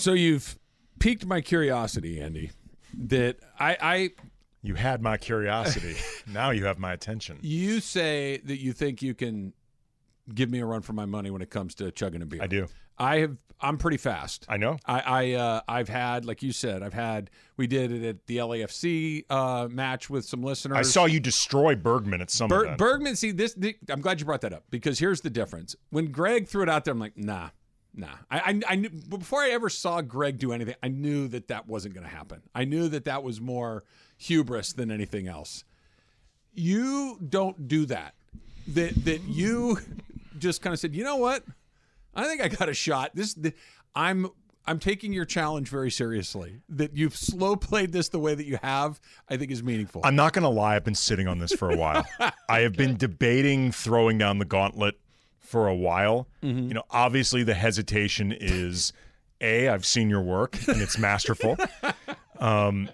So you've piqued my curiosity, Andy. That I, I You had my curiosity. now you have my attention. you say that you think you can give me a run for my money when it comes to chugging a beer. I do. I have. I'm pretty fast. I know. I, I uh, I've had, like you said, I've had. We did it at the LAFC uh, match with some listeners. I saw you destroy Bergman at some Ber-. Bergman. See this. th- I'm glad you brought that up because here's the difference. When Greg threw it out there, I'm like, nah, nah. I, I, I knew before I ever saw Greg do anything, I knew that that wasn't going to happen. I knew that that was more hubris than anything else. You don't do that. That that you just kind of said, you know what? I think I got a shot. This th- I'm I'm taking your challenge very seriously. That you've slow played this the way that you have, I think is meaningful. I'm not going to lie. I've been sitting on this for a while. I have been debating throwing down the gauntlet for a while. Mm-hmm. You know, obviously the hesitation is a I've seen your work and it's masterful. um,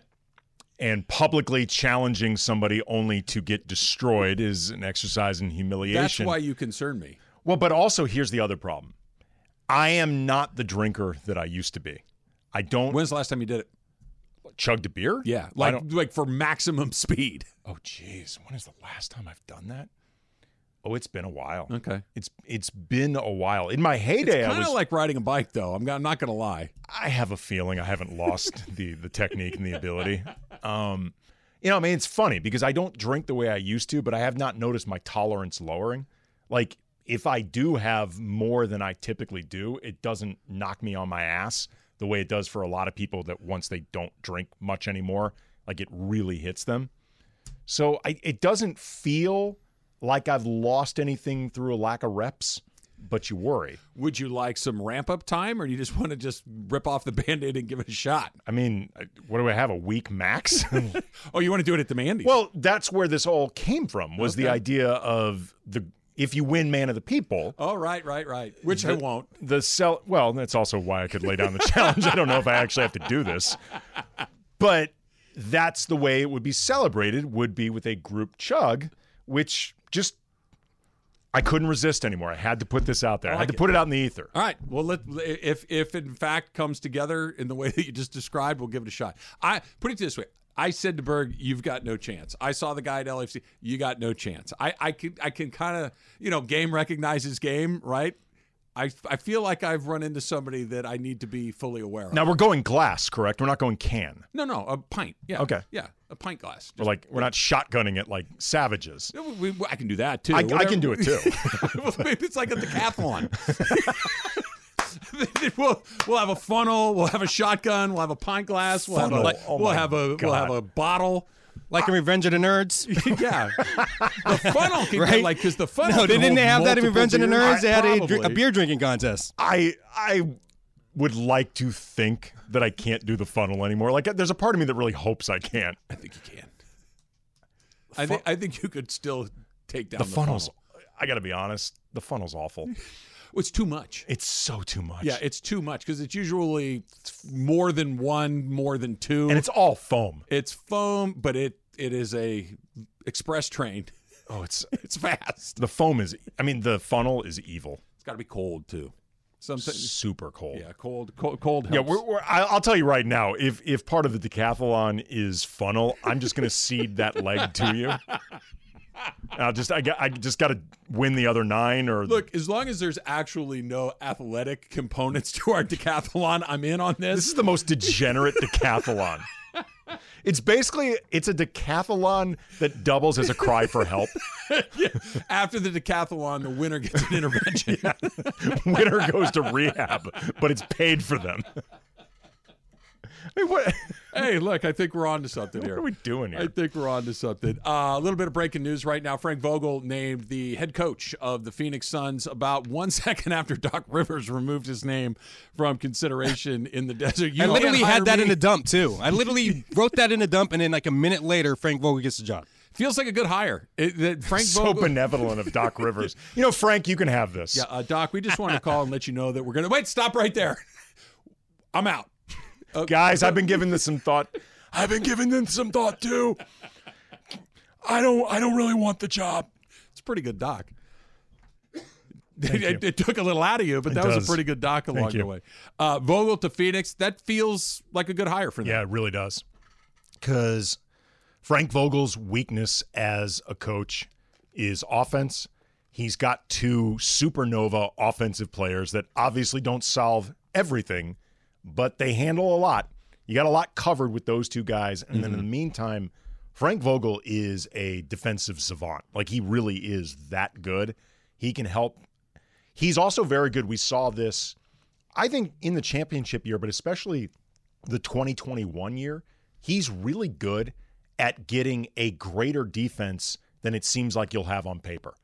and publicly challenging somebody only to get destroyed is an exercise in humiliation. That's why you concern me. Well, but also here's the other problem. I am not the drinker that I used to be. I don't When's the last time you did it? chug a beer. Yeah, like like for maximum speed. Oh, geez, when is the last time I've done that? Oh, it's been a while. Okay. It's it's been a while. In my heyday, I was. Kind of like riding a bike, though. I'm, I'm not going to lie. I have a feeling I haven't lost the the technique and the ability. Um, you know, I mean, it's funny because I don't drink the way I used to, but I have not noticed my tolerance lowering. Like if I do have more than I typically do, it doesn't knock me on my ass the way it does for a lot of people that once they don't drink much anymore, like it really hits them. So I, it doesn't feel like I've lost anything through a lack of reps, but you worry. Would you like some ramp up time, or do you just want to just rip off the band aid and give it a shot? I mean, uh, what do I have? A week max? Oh, you want to do it at the Mandy's? Well, that's where this all came from. Was the idea of the if you win man of the people, oh, right, right, right. Which I won't. the sell. Well, that's also why I could lay down the challenge. I don't know if I actually have to do this, but that's the way it would be celebrated. Would be with a group chug, which just I couldn't resist anymore. I had to put this out there. I, like had to it. put it out in the ether. All right. Well, let, if if in fact comes together in the way that you just described, we'll give it a shot. I put it this way. I said to Berg, "You've got no chance." I saw the guy at LAFC. You got no chance. I I can I can kind of you know game recognizes game, right? I I feel like I've run into somebody that I need to be fully aware of. Now we're going glass, correct? We're not going can. no, no, a pint. Yeah. Okay. Yeah, a pint glass. We're like we're not shotgunning it like savages. We- we- I can do that too. I, I can do it too. it's like a decathlon. we'll, we'll have a funnel. We'll have a shotgun. We'll have a pint glass. We'll Funnel. have a Oh we'll have a we'll have a bottle. Like in Revenge of the Nerds. yeah, the funnel can Right? go like because the funnel. No, they can didn't hold have that in Revenge of the beers. Nerds. They had a, a beer drinking contest. I I would like to think that I can't do the funnel anymore. Like there's a part of me that really hopes I can't. I think you can. I think I think you could still take down The the, funnel's funnel. I got to be honest, the funnel's awful. It's too much. It's so too much. Yeah, it's too much because it's usually more than one, more than two, and it's all foam. it's foam, but it it is a express train. Oh, it's It's fast. the foam is I mean the funnel is evil. It's got to be cold too. Sometimes, Super cold. yeah, cold, cold, cold. Yeah, we're, we're, I'll tell you right now. If if part of the decathlon is funnel, I'm just going to cede that leg to you. I'll just I got I just got to win the other nine or Look, as long as there's actually no athletic components to our decathlon, I'm in on This this. is the most degenerate decathlon. It's basically it's a decathlon that doubles as a cry for help. After the decathlon, the winner gets an intervention. Winner goes to rehab, but it's paid for them. I mean, what, hey, look, I think we're on to something here. what are we doing here? I think we're on to something. Uh, a little bit of breaking news right now. Frank Vogel named the head coach of the Phoenix Suns about one second after Doc Rivers removed his name from consideration in the desert. You I literally had that me. in a dump too. I literally wrote that in a dump, and then like a minute later, Frank Vogel gets the job. Feels like a good hire. It, Frank So Vogel. benevolent of Doc Rivers. You know, Frank, you can have this. Yeah, uh, Doc, we just want to call and let you know that we're going to wait. Stop right there. I'm out. Guys, I've been giving this some thought. I've been giving this some thought too. I don't I don't really want the job. It's a pretty good Doc. it, you. it took a little out of you, but that was a pretty good doc along the you. way. Uh, Vogel to Phoenix, that feels like a good hire for them. Yeah, it really does. Because Frank Vogel's weakness as a coach is offense. He's got two supernova offensive players that obviously don't solve everything, but they handle a lot. You got a lot covered with those two guys. And then in the mm-hmm. meantime, Frank Vogel is a defensive savant. Like he really is that good. He can help. He's also very good. We saw this, I think, in the championship year, but especially the 2021 year, he's really good at getting a greater defense than it seems like you'll have on paper.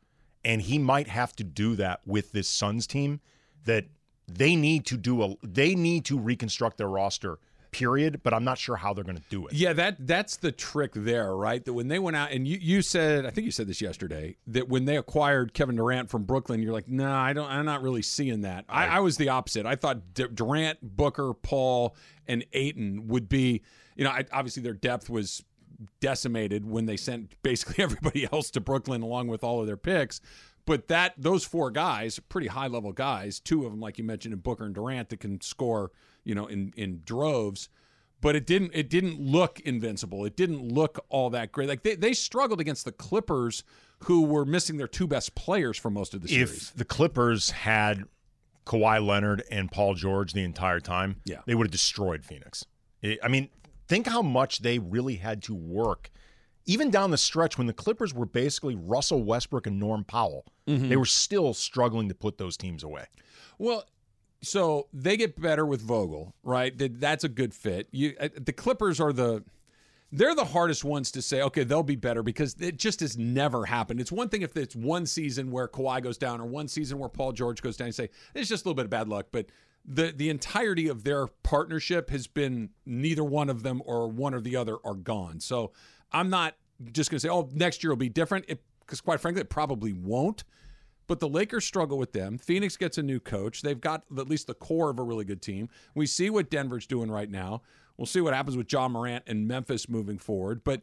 And he might have to do that with this Suns team that they need to do a they need to reconstruct their roster period, but I'm not sure how they're going to do it. Yeah, that that's the trick there, right? That when they went out and you, you said, I think you said this yesterday, that when they acquired Kevin Durant from Brooklyn, you're like, no, I don't, I'm not really seeing that. I, I was the opposite. I thought D- Durant, Booker, Paul, and Ayton would be, you know, I, obviously their depth was decimated when they sent basically everybody else to Brooklyn along with all of their picks. But that those four guys, pretty high level guys, two of them, like you mentioned, in Booker and Durant, that can score, you know, in in droves. But it didn't it didn't look invincible. It didn't look all that great. Like they, they struggled against the Clippers, who were missing their two best players for most of the series. If the Clippers had Kawhi Leonard and Paul George the entire time, Yeah. they would have destroyed Phoenix. I I mean, think how much they really had to work, even down the stretch when the Clippers were basically Russell Westbrook and Norm Powell. Mm-hmm. They were still struggling to put those teams away. Well, so they get better with Vogel, right? That's a good fit. You, uh, the Clippers are the they're the hardest ones to say. Okay, they'll be better because it just has never happened. It's one thing if it's one season where Kawhi goes down or one season where Paul George goes down. You say it's just a little bit of bad luck, but the the entirety of their partnership has been neither one of them or one or the other are gone. So I'm not just going to say, oh, next year will be different, because quite frankly, it probably won't. But the Lakers struggle with them. Phoenix gets a new coach. They've got at least the core of a really good team. We see what Denver's doing right now. We'll see what happens with Ja Morant and Memphis moving forward. But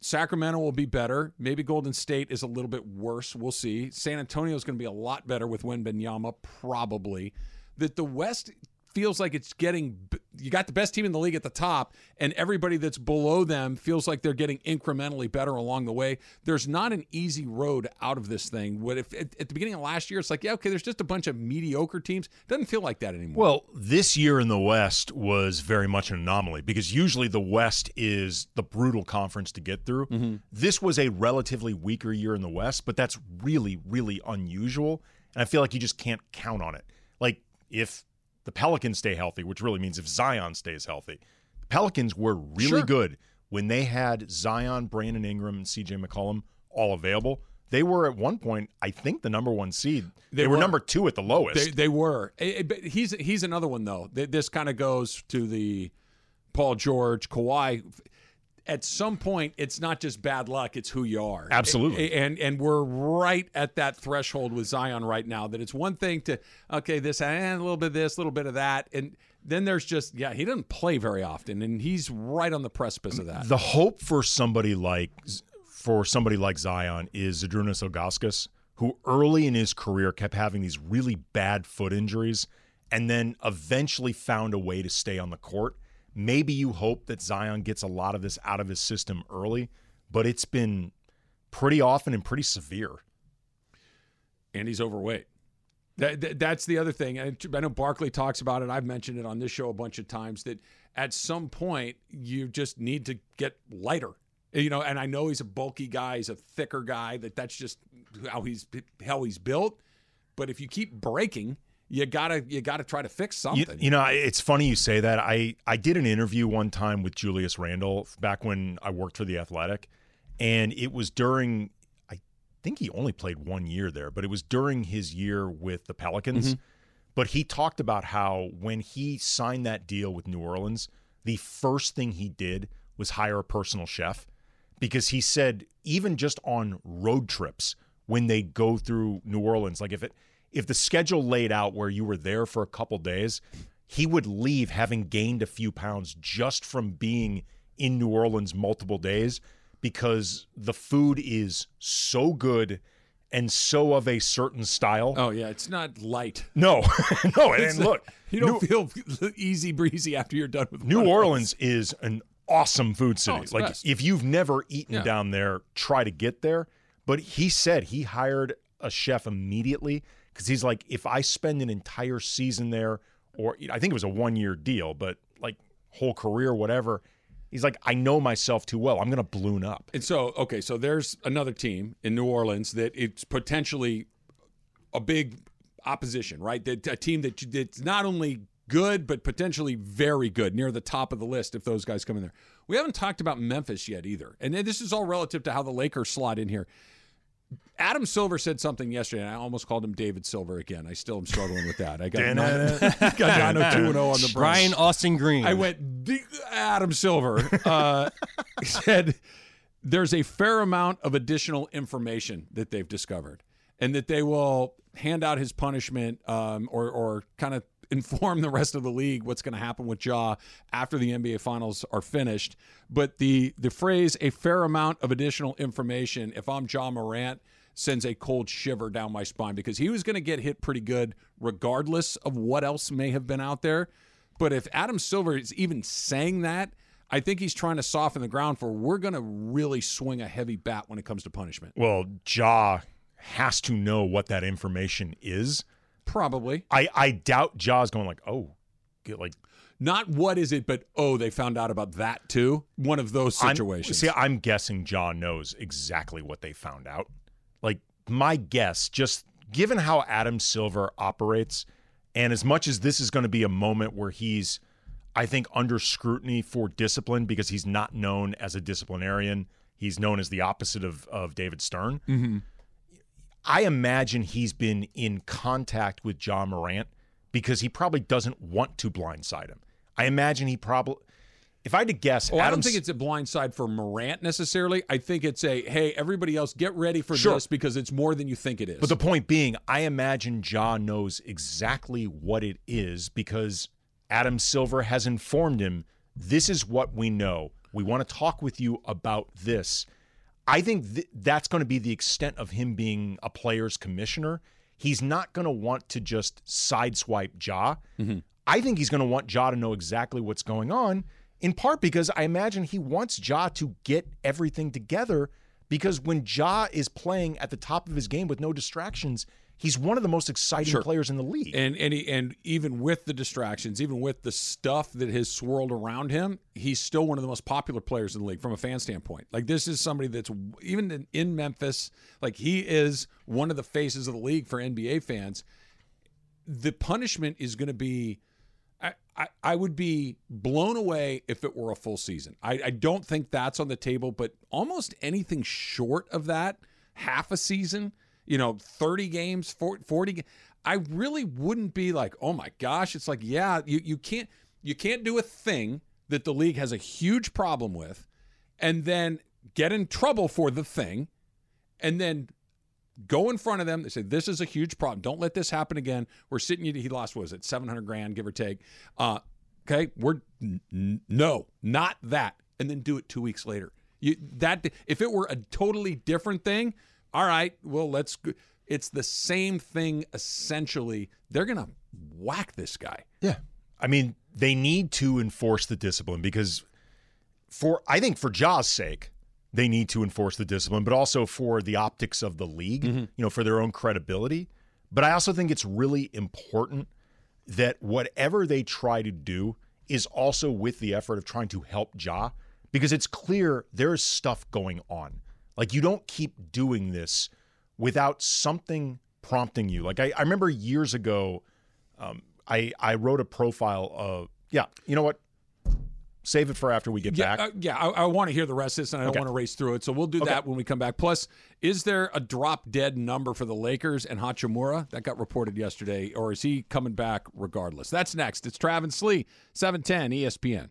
Sacramento will be better. Maybe Golden State is a little bit worse. We'll see. San Antonio is going to be a lot better with Wembanyama, probably. That the West feels like it's getting. You got the best team in the league at the top, and everybody that's below them feels like they're getting incrementally better along the way. There's not an easy road out of this thing. What if at, at the beginning of last year it's like, yeah, okay, there's just a bunch of mediocre teams. Doesn't feel like that anymore. Well, this year in the West was very much an anomaly because usually the West is the brutal conference to get through. Mm-hmm. This was a relatively weaker year in the West, but that's really, really unusual. And I feel like you just can't count on it. Like if the Pelicans stay healthy, which really means if Zion stays healthy, the Pelicans were really Sure. good when they had Zion, Brandon Ingram, and CJ McCollum all available. They were at one point, I think, the number one seed. They, They were, were. number two at the lowest. They, they were. Eh, eh, he's he's another one though. This kind of goes to the Paul George, Kawhi. At some point, it's not just bad luck; it's who you are. Absolutely. And and we're right at that threshold with Zion right now. That it's one thing to okay, this and a little bit of this, a little bit of that, and then there's just yeah, he doesn't play very often, and he's right on the precipice of that. the hope for somebody like for somebody like Zion is Zydrunas Ilgauskas, who early in his career kept having these really bad foot injuries and then eventually found a way to stay on the court. Maybe you hope that Zion gets a lot of this out of his system early, but it's been pretty often and pretty severe. and he's overweight. That, that- that's the other thing. And I know Barkley talks about it. I've mentioned it on this show a bunch of times that at some point you just need to get lighter. You know, and I know he's a bulky guy, he's a thicker guy. That that's just how he's how he's built. But if you keep breaking, you gotta you gotta try to fix something. you know, it's funny you say that. I I did an interview one time with Julius Randle back when I worked for the Athletic, and it was during. I think he only played one year there, but it was during his year with the Pelicans. Mm-hmm. But he talked about how when he signed that deal with New Orleans, the first thing he did was hire a personal chef because he said even just on road trips when they go through New Orleans, like if it if the schedule laid out where you were there for a couple days, he would leave having gained a few pounds just from being in New Orleans multiple days because the food is so good and so of a certain style. Oh yeah, it's not light. No, no, It's and look, You don't New, feel easy breezy after you're done with New. Orleans is an awesome food oh, city. Oh, like best. if you've never eaten Yeah. down there, try to get there. But he said he hired a chef immediately because he's like, if I spend an entire season there, or I think it was a one year deal, but like whole career, whatever. He's like, I know myself too well. I'm going to balloon up. And so, okay, so there's another team in New Orleans that it's potentially a big opposition, right? That a team that that's not only good but potentially very good, near the top of the list if those guys come in there. We haven't talked about Memphis yet either, and this is all relative to how the Lakers slot in here. Adam Silver said something yesterday, and I almost called him David Silver again. I still am struggling with that. I got nine, got 902 and 0 on the brain. Brian Austin Green. I went D- Adam Silver uh, said there's a fair amount of additional information that they've discovered, and that they will hand out his punishment um, or or kind of inform the rest of the league what's going to happen with Ja after the NBA finals are finished. But the the phrase "a fair amount of additional information," if I'm Ja Morant sends a cold shiver down my spine because he was going to get hit pretty good regardless of what else may have been out there. But if Adam Silver is even saying that, I think he's trying to soften the ground for we're going to really swing a heavy bat when it comes to punishment. Well, Ja has to know what that information is. Probably. I, I doubt Ja's going like, oh, get like Not what is it, but oh, they found out about that too. One of those I'm- situations. see, I'm guessing Ja knows exactly what they found out. Like my guess, just given how Adam Silver operates, and as much as this is going to be a moment where he's, I think, under scrutiny for discipline because he's not known as a disciplinarian. He's known as the opposite of of David Stern. Mm-hmm. I imagine he's been in contact with Ja Morant because he probably doesn't want to blindside him. I imagine he probably, if I had to guess, Well, I don't think it's a blindside for Morant necessarily. I think it's a hey, everybody else, get ready for Sure. this because it's more than you think it is. But the point being, I imagine Ja knows exactly what it is because Adam Silver has informed him this is what we know. We want to talk with you about this. I think th- that's going to be the extent of him being a player's commissioner. He's not going to want to just sideswipe Ja. Mm-hmm. I think he's going to want Ja to know exactly what's going on, in part because I imagine he wants Ja to get everything together. Because when Ja is playing at the top of his game with no distractions, he's one of the most exciting Sure. players in the league. and and he, and even with the distractions, even with the stuff that has swirled around him, he's still one of the most popular players in the league from a fan standpoint. Like this is somebody that's even in, in Memphis, like he is one of the faces of the league for NBA fans. The punishment is going to be. I, I, I would be blown away if it were a full season. I, I don't think that's on the table, but almost anything short of that, half a season, you know, 30 games, 40, 40 I really wouldn't be like, oh my gosh. It's like, yeah, you, you can't you can't do a thing that the league has a huge problem with and then get in trouble for the thing and then go in front of them. They say, This is a huge problem. Don't let this happen again. We're sitting he lost, what was it, 700 grand, give or take. Uh, okay. We're n- no, not that. And then do it two weeks later. You that if it were a totally different thing, all right, well, let's go. It's the same thing essentially. They're gonna whack this guy. Yeah. I mean, they need to enforce the discipline because for I think for Ja's sake, they need to enforce the discipline, but also for the optics of the league, mm-hmm. you know, for their own credibility. But I also think it's really important that whatever they try to do is also with the effort of trying to help Ja because it's clear there is stuff going on. Like you don't keep doing this without something prompting you. Like I, I remember years ago, um, I I wrote a profile of yeah. You know what? Save it for after we get Yeah, back. uh, yeah. I, I want to hear the rest of this, and I don't Okay. want to race through it. So we'll do that when we come back. Plus, is there a drop dead number for the Lakers and Hachimura that got reported yesterday, or is he coming back regardless? That's next. It's Travis Slee, seven ten ESPN.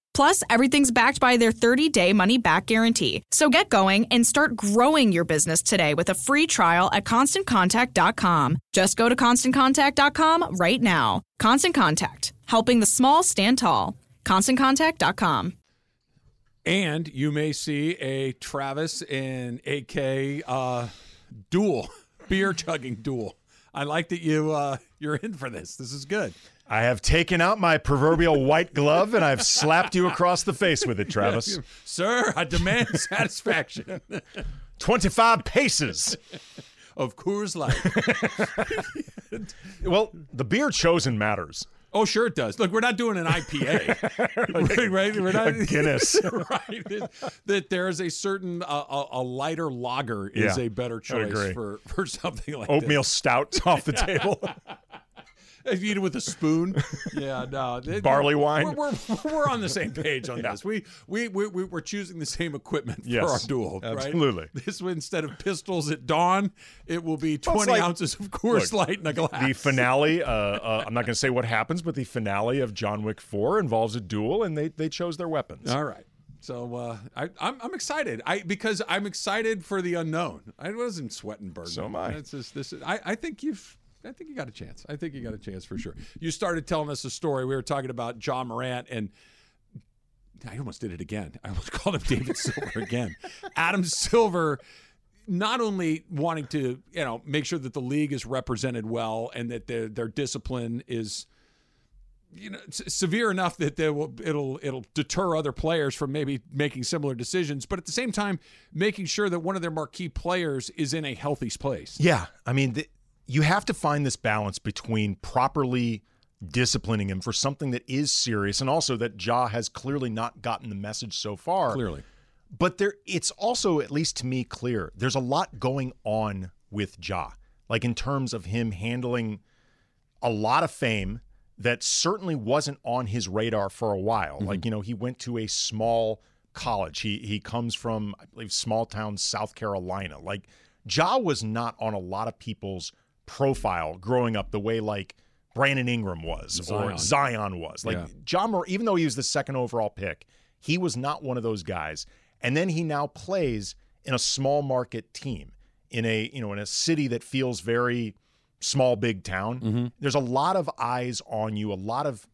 Plus, everything's backed by their 30 day money back guarantee. So get going and start growing your business today with a free trial at constantcontact.com. Just go to constantcontact.com right now. Constant Contact, helping the small stand tall. ConstantContact.com. And you may see a Travis and AK uh, duel, beer chugging duel. I like that you uh, you're in for this. This is good. I have taken out my proverbial white glove and I've slapped you across the face with it, Travis. Sir, I demand satisfaction 25 paces. of Coors Light. Well, the beer chosen matters. Oh, sure it does. Look, we're not doing an IPA, right, right? We're not A Guinness. right? That- there is a certain uh, a, a lighter lager is Yeah, a better choice for for something like that. Oatmeal stout off the table. This. If you eat it with a spoon, yeah, no, Barley wine? We're, we're, we're on the same page on this. We we we we- we're choosing the same equipment Yes, for our duel, absolutely. right? This one, instead of pistols at dawn, it will be twenty like- ounces of Coors Light in a glass. the finale, uh, uh, I'm not going to say what happens, but the finale of John Wick 4 involves a duel and they, they chose their weapons. All right. So uh, I, I'm, I'm excited. I because I'm excited for the unknown. I wasn't sweating Bergman. So am I. It's just, this is, I, I think you've. I think you got a chance. I think you got a chance for sure. You started telling us a story. We were talking about Ja Morant and I almost did it again. I almost called him David Silver again. Adam Silver not only wanting to, you know, make sure that the league is represented well and that their their discipline is you know severe enough that they will it'll it'll deter other players from maybe making similar decisions but at the same time making sure that one of their marquee players is in a healthy place Yeah, I mean, you have to find this balance between properly disciplining him for something that is serious, and also that Ja has clearly not gotten the message so far. clearly But there, it's also, at least to me, clear there's a lot going on with Ja, like in terms of him handling a lot of fame that certainly wasn't on his radar for a while. Mm-hmm. Like you know, he went to a small college. He he comes from, I believe, small town South Carolina. Like Ja was not on a lot of people's profile growing up the way like Brandon Ingram was or Zion. Zion was. Like Yeah. Ja Morant, even though he was the second overall pick, he was not one of those guys. And then he now plays in a small market team in a you know in a city that feels very small big town. Mm-hmm. There's a lot of eyes on you, a lot of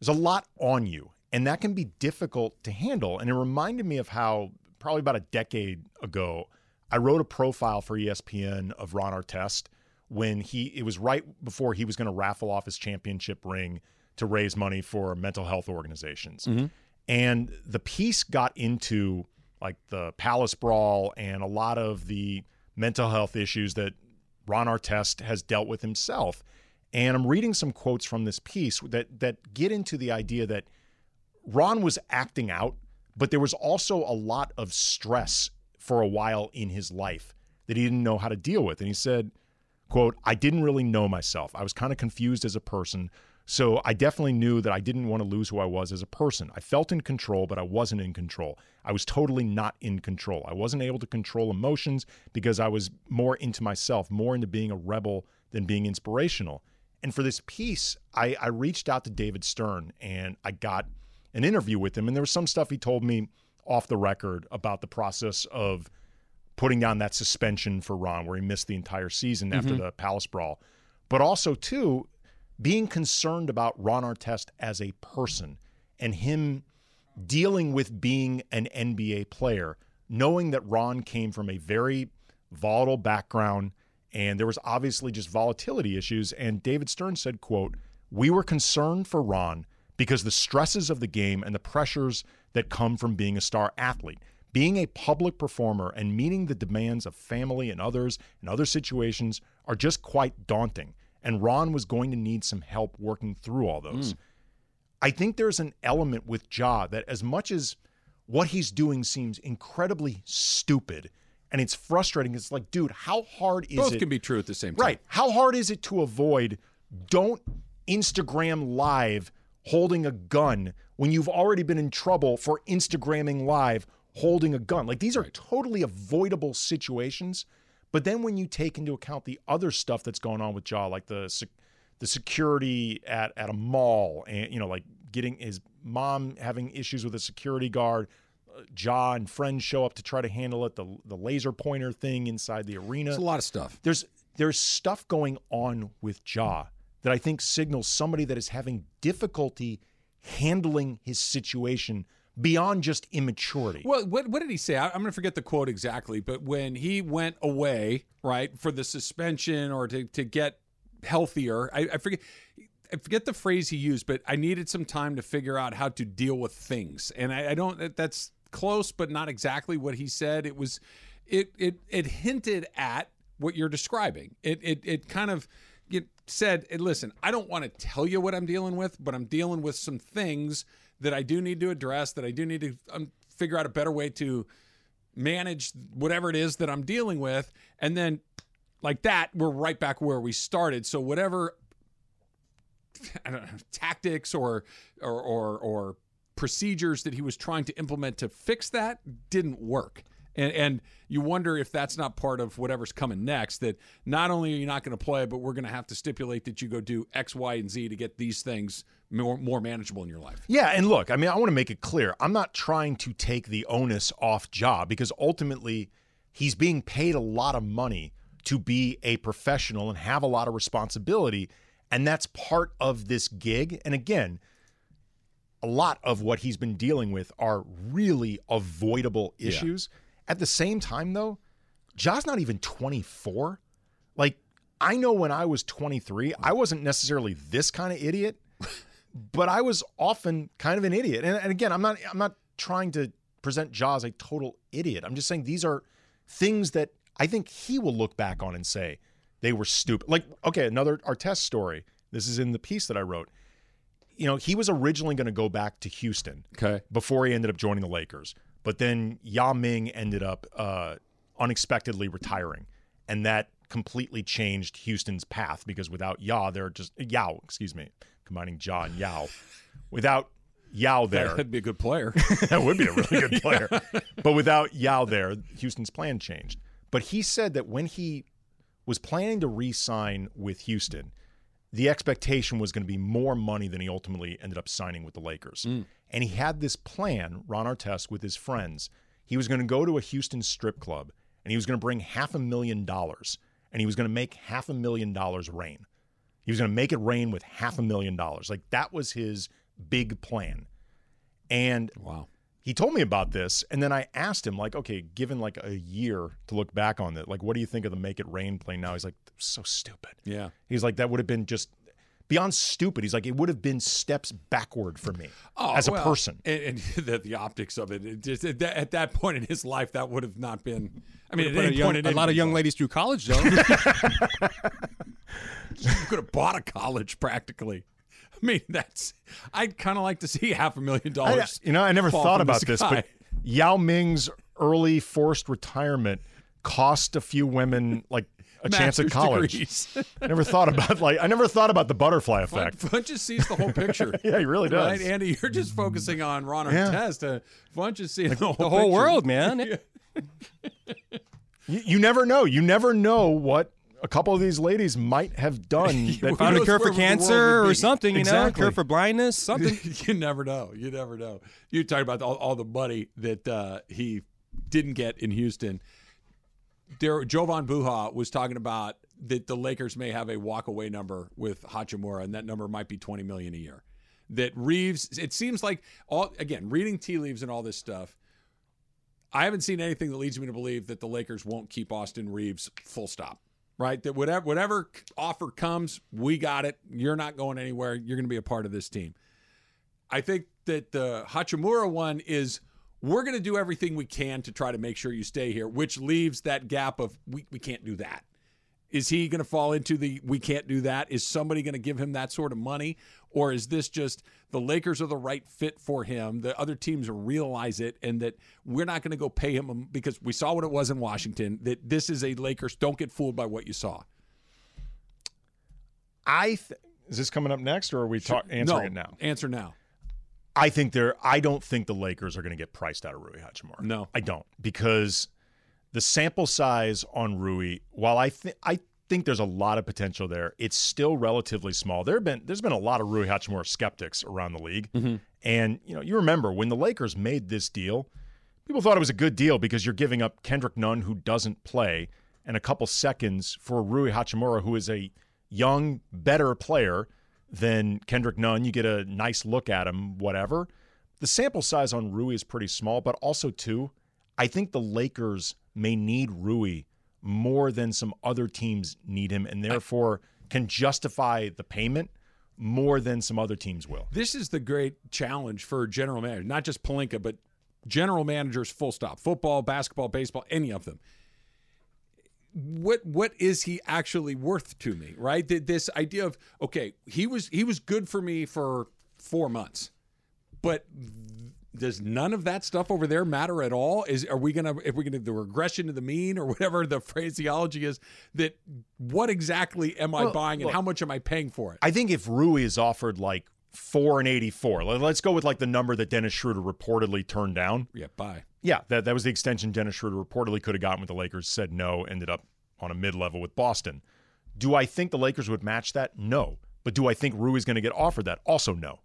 there's a lot on you, and that can be difficult to handle. And it reminded me of how probably about a decade ago, I wrote a profile for ESPN of Ron Artest when he it was right before he was going to raffle off his championship ring to raise money for mental health organizations. Mm-hmm. And the piece got into like the Palace Brawl and a lot of the mental health issues that Ron Artest has dealt with himself. And I'm reading some quotes from this piece that that get into the idea that Ron was acting out, but there was also a lot of stress for a while in his life that he didn't know how to deal with. And he said, quote, I didn't really know myself. I was kind of confused as a person, So I definitely knew that I didn't want to lose who I was as a person. I felt in control, but I wasn't in control. I was totally not in control. I wasn't able to control emotions because I was more into myself, more into being a rebel than being inspirational. And for this piece, I, I reached out to David Stern and I got an interview with him. And there was some stuff he told me off the record about the process of putting down that suspension for Ron, where he missed the entire season after Mm-hmm. the Palace Brawl. But also, too, being concerned about Ron Artest as a person and him dealing with being an NBA player, knowing that Ron came from a very volatile background and there was obviously just volatility issues and David Stern said, quote, "We were concerned for Ron because the stresses of the game and the pressures that come from being a star athlete, being a public performer and meeting the demands of family and others and other situations are just quite daunting." And Ron was going to need some help working through all those. Hmm. I think there's an element with Ja that as much as what he's doing seems incredibly stupid and it's frustrating, it's like, dude, how hard is Both it? can be true at the same time. Right. How hard is it to avoid don't Instagram live holding a gun when you've already been in trouble for Instagramming live holding a gun? Like these are totally avoidable situations. But then when you take into account the other stuff that's going on with Ja, like the the security at at a mall, and you know, like getting his mom having issues with a security guard, uh, Ja and friends show up to try to handle it. The the laser pointer thing inside the arena It's a lot of stuff. there's there's stuff going on with Ja that I think signals somebody that is having difficulty handling his situation beyond just immaturity. Well, what, what did he say? I, I'm going to forget the quote exactly, but when he went away, right, for the suspension or to, to get healthier, I, I forget. I forget the phrase he used, but I needed some time to figure out how to deal with things, and I, I don't. That's close, but not exactly what he said. It was, it it it hinted at what you're describing. It it it kind of it said, "Hey, "Listen, I don't want to tell you what I'm dealing with, but I'm dealing with some things that I do need to address. That I do need to um, figure out a better way to manage whatever it is that I'm dealing with, and then." Like that, we're right back where we started. So whatever know, tactics or, or or or procedures that he was trying to implement to fix that didn't work. And and you wonder if that's not part of whatever's coming next. That not only are you not going to play, but we're going to have to stipulate that you go do X, Y, and Z to get these things more more manageable in your life. Yeah, and look, I mean, I want to make it clear. I'm not trying to take the onus off Ja because ultimately he's being paid a lot of money to be a professional and have a lot of responsibility, and that's part of this gig. And again, a lot of what he's been dealing with are really avoidable issues. At the same time, though, Ja's not even 24. Like, I know when I was 23, I wasn't necessarily this kind of idiot, but I was often kind of an idiot. And, and again, I'm not I'm not trying to present Ja as a total idiot. I'm just saying these are things that I think he will look back on and say they were stupid. Like, okay, another Artest story. This is in the piece that I wrote. You know, he was originally going to go back to Houston Okay. before he ended up joining the Lakers. But then Yao Ming ended up uh, unexpectedly retiring, and that completely changed Houston's path because without Yao, they're just Yao, excuse me, combining Ja and Yao. Without Yao there, That'd be a good player. that would be a really good player. But without Yao there, Houston's plan changed. But he said that when he was planning to re-sign with Houston, the expectation was going to be more money than he ultimately ended up signing with the Lakers. And he had this plan, Ron Artest, with his friends. He was going to go to a Houston strip club and he was going to bring half a million dollars and he was going to make half a million dollars rain. He was going to make it rain with half a million dollars. Like that was his big plan. And wow. he told me about this and then i asked him like okay given like a year to look back on it like what do you think of the make it rain play now he's like so stupid Yeah. he's like that would have been just beyond stupid he's like it would have been steps backward for me oh, as a Oh, well, person and, and the, the optics of it, it just at that, at that point in his life, that would have not been. I mean, at Put a, any young- point a lot of young ladies through college, though. You could have bought a college practically. I mean, that's. I'd kind of like to see half a million I, dollars. you know i never thought about this sky. but yao ming's early forced retirement cost a few women like a chance at college. degrees. I never thought about like I never thought about the butterfly effect. Funch just sees the whole picture. Yeah, he really does. Right, Andy, you're just focusing on Ron Yeah. Artest. Uh, Funch just seeing the whole, The whole world, man. You, you never know. You never know what a couple of these ladies might have done. that Found a cure for cancer or something, you know, Exactly. cure for blindness, something. you never know. You never know. You talk about all, all the money that uh, he didn't get in Houston. There, Jovan Buha was talking about that the Lakers may have a walkaway number with Hachimura, and that number might be twenty million a year. That Reaves, it seems like all again reading tea leaves and all this stuff. I haven't seen anything that leads me to believe that the Lakers won't keep Austin Reaves. Full stop. Right. That whatever whatever offer comes, we got it. You're not going anywhere. You're going to be a part of this team. I think that the Hachimura one is we're going to do everything we can to try to make sure you stay here, which leaves that gap of we, we can't do that. Is he going to fall into the we can't do that? Is somebody going to give him that sort of money? Or is this just the Lakers are the right fit for him? The other teams realize it and that we're not going to go pay him um, because we saw what it was in Washington, that this is a Lakers. Don't get fooled by what you saw. I th- is this coming up next, or are we talk- answering no, it now? Answer now. I think they're. I don't think the Lakers are going to get priced out of Rui Hachimura. No. I don't because the sample size on Rui, while I think I think there's a lot of potential there, it's still relatively small. There have been there's been a lot of Rui Hachimura skeptics around the league, mm-hmm. and you know you remember when the Lakers made this deal, people thought it was a good deal because you're giving up Kendrick Nunn who doesn't play and a couple seconds for Rui Hachimura who is a young, better player than Kendrick Nunn. You get a nice look at him, whatever. The sample size on Rui is pretty small, but also too, I think the Lakers may need Rui more than some other teams need him, and therefore can justify the payment more than some other teams will. This is the great challenge for general manager, not just Pelinka, but general managers. Full stop. Football, basketball, baseball, any of them. What what is he actually worth to me? Right. This idea of okay, he was he was good for me for four months, but does none of that stuff over there matter at all? Is are we gonna if we gonna the regression to the mean or whatever the phraseology is? That what exactly am I buying and how much am I paying for it? I think if Rui is offered like four and eighty-four, let- let's go with like the number that Dennis Schroeder reportedly turned down. yeah, buy. Yeah, that, that was the extension Dennis Schroeder reportedly could have gotten with the Lakers. Said no, ended up on a mid-level with Boston. Do I think the Lakers would match that? No. But do I think Rui is going to get offered that? Also, no.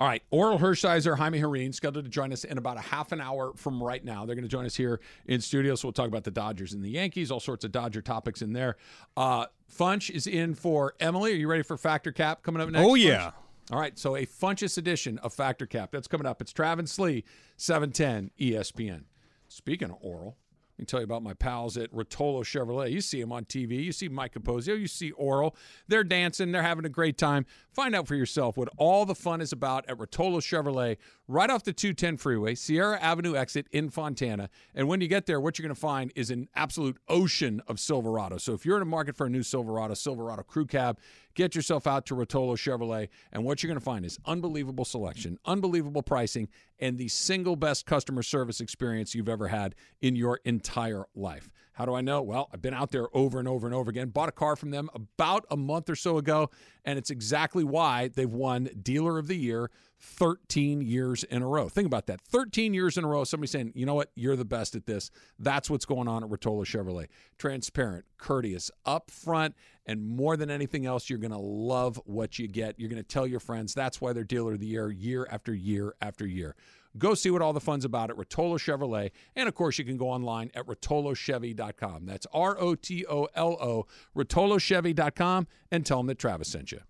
All right, Orel Hershiser, Jaime Jarrín, scheduled to join us in about a half an hour from right now. They're going to join us here in studio, so we'll talk about the Dodgers and the Yankees, all sorts of Dodger topics in there. Uh, Funch is in for Emily. Are you ready for Fact or Cap coming up next? Oh, Funch? All right, so a Funchess edition of Fact or Cap. That's coming up. It's Travis Slee, 710 ESPN. Speaking of Orel, let me tell you about my pals at Rotolo Chevrolet. You see them on TV. You see Mike Capozio. You see Orel. They're dancing. They're having a great time. Find out for yourself what all the fun is about at Rotolo Chevrolet, right off the 210 freeway, Sierra Avenue exit in Fontana. And when you get there, what you're going to find is an absolute ocean of Silverado. So if you're in a market for a new Silverado, Silverado Crew Cab, get yourself out to Rotolo Chevrolet. And what you're going to find is unbelievable selection, unbelievable pricing, and the single best customer service experience you've ever had in your entire life. How do I know? Well, I've been out there over and over and over again. Bought a car from them about a month or so ago, and it's exactly why they've won Dealer of the Year 13 years in a row. Think about that. 13 years in a row, somebody saying, you know what, you're the best at this. That's what's going on at Rotolo Chevrolet. Transparent, courteous, upfront, and more than anything else, you're going to love what you get. You're going to tell your friends. That's why they're Dealer of the Year year after year after year. Go see what all the fun's about at Rotolo Chevrolet. And of course, you can go online at rotolochevy.com. That's R O T O L O, rotolochevy.com, and tell them that Travis sent you.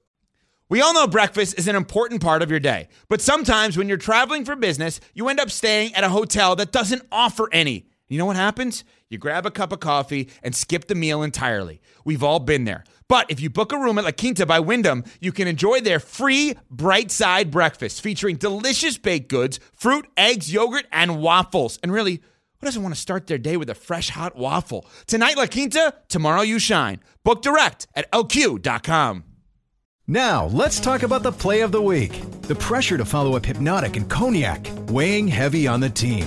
We all know breakfast is an important part of your day, but sometimes when you're traveling for business, you end up staying at a hotel that doesn't offer any. You know what happens? You grab a cup of coffee and skip the meal entirely. We've all been there. But if you book a room at La Quinta by Wyndham, you can enjoy their free bright side breakfast featuring delicious baked goods, fruit, eggs, yogurt, and waffles. And really, who doesn't want to start their day with a fresh hot waffle? Tonight, La Quinta, tomorrow, you shine. Book direct at lq.com. Now, let's talk about the play of the week. The pressure to follow up Hypnotic and Cognac, weighing heavy on the team.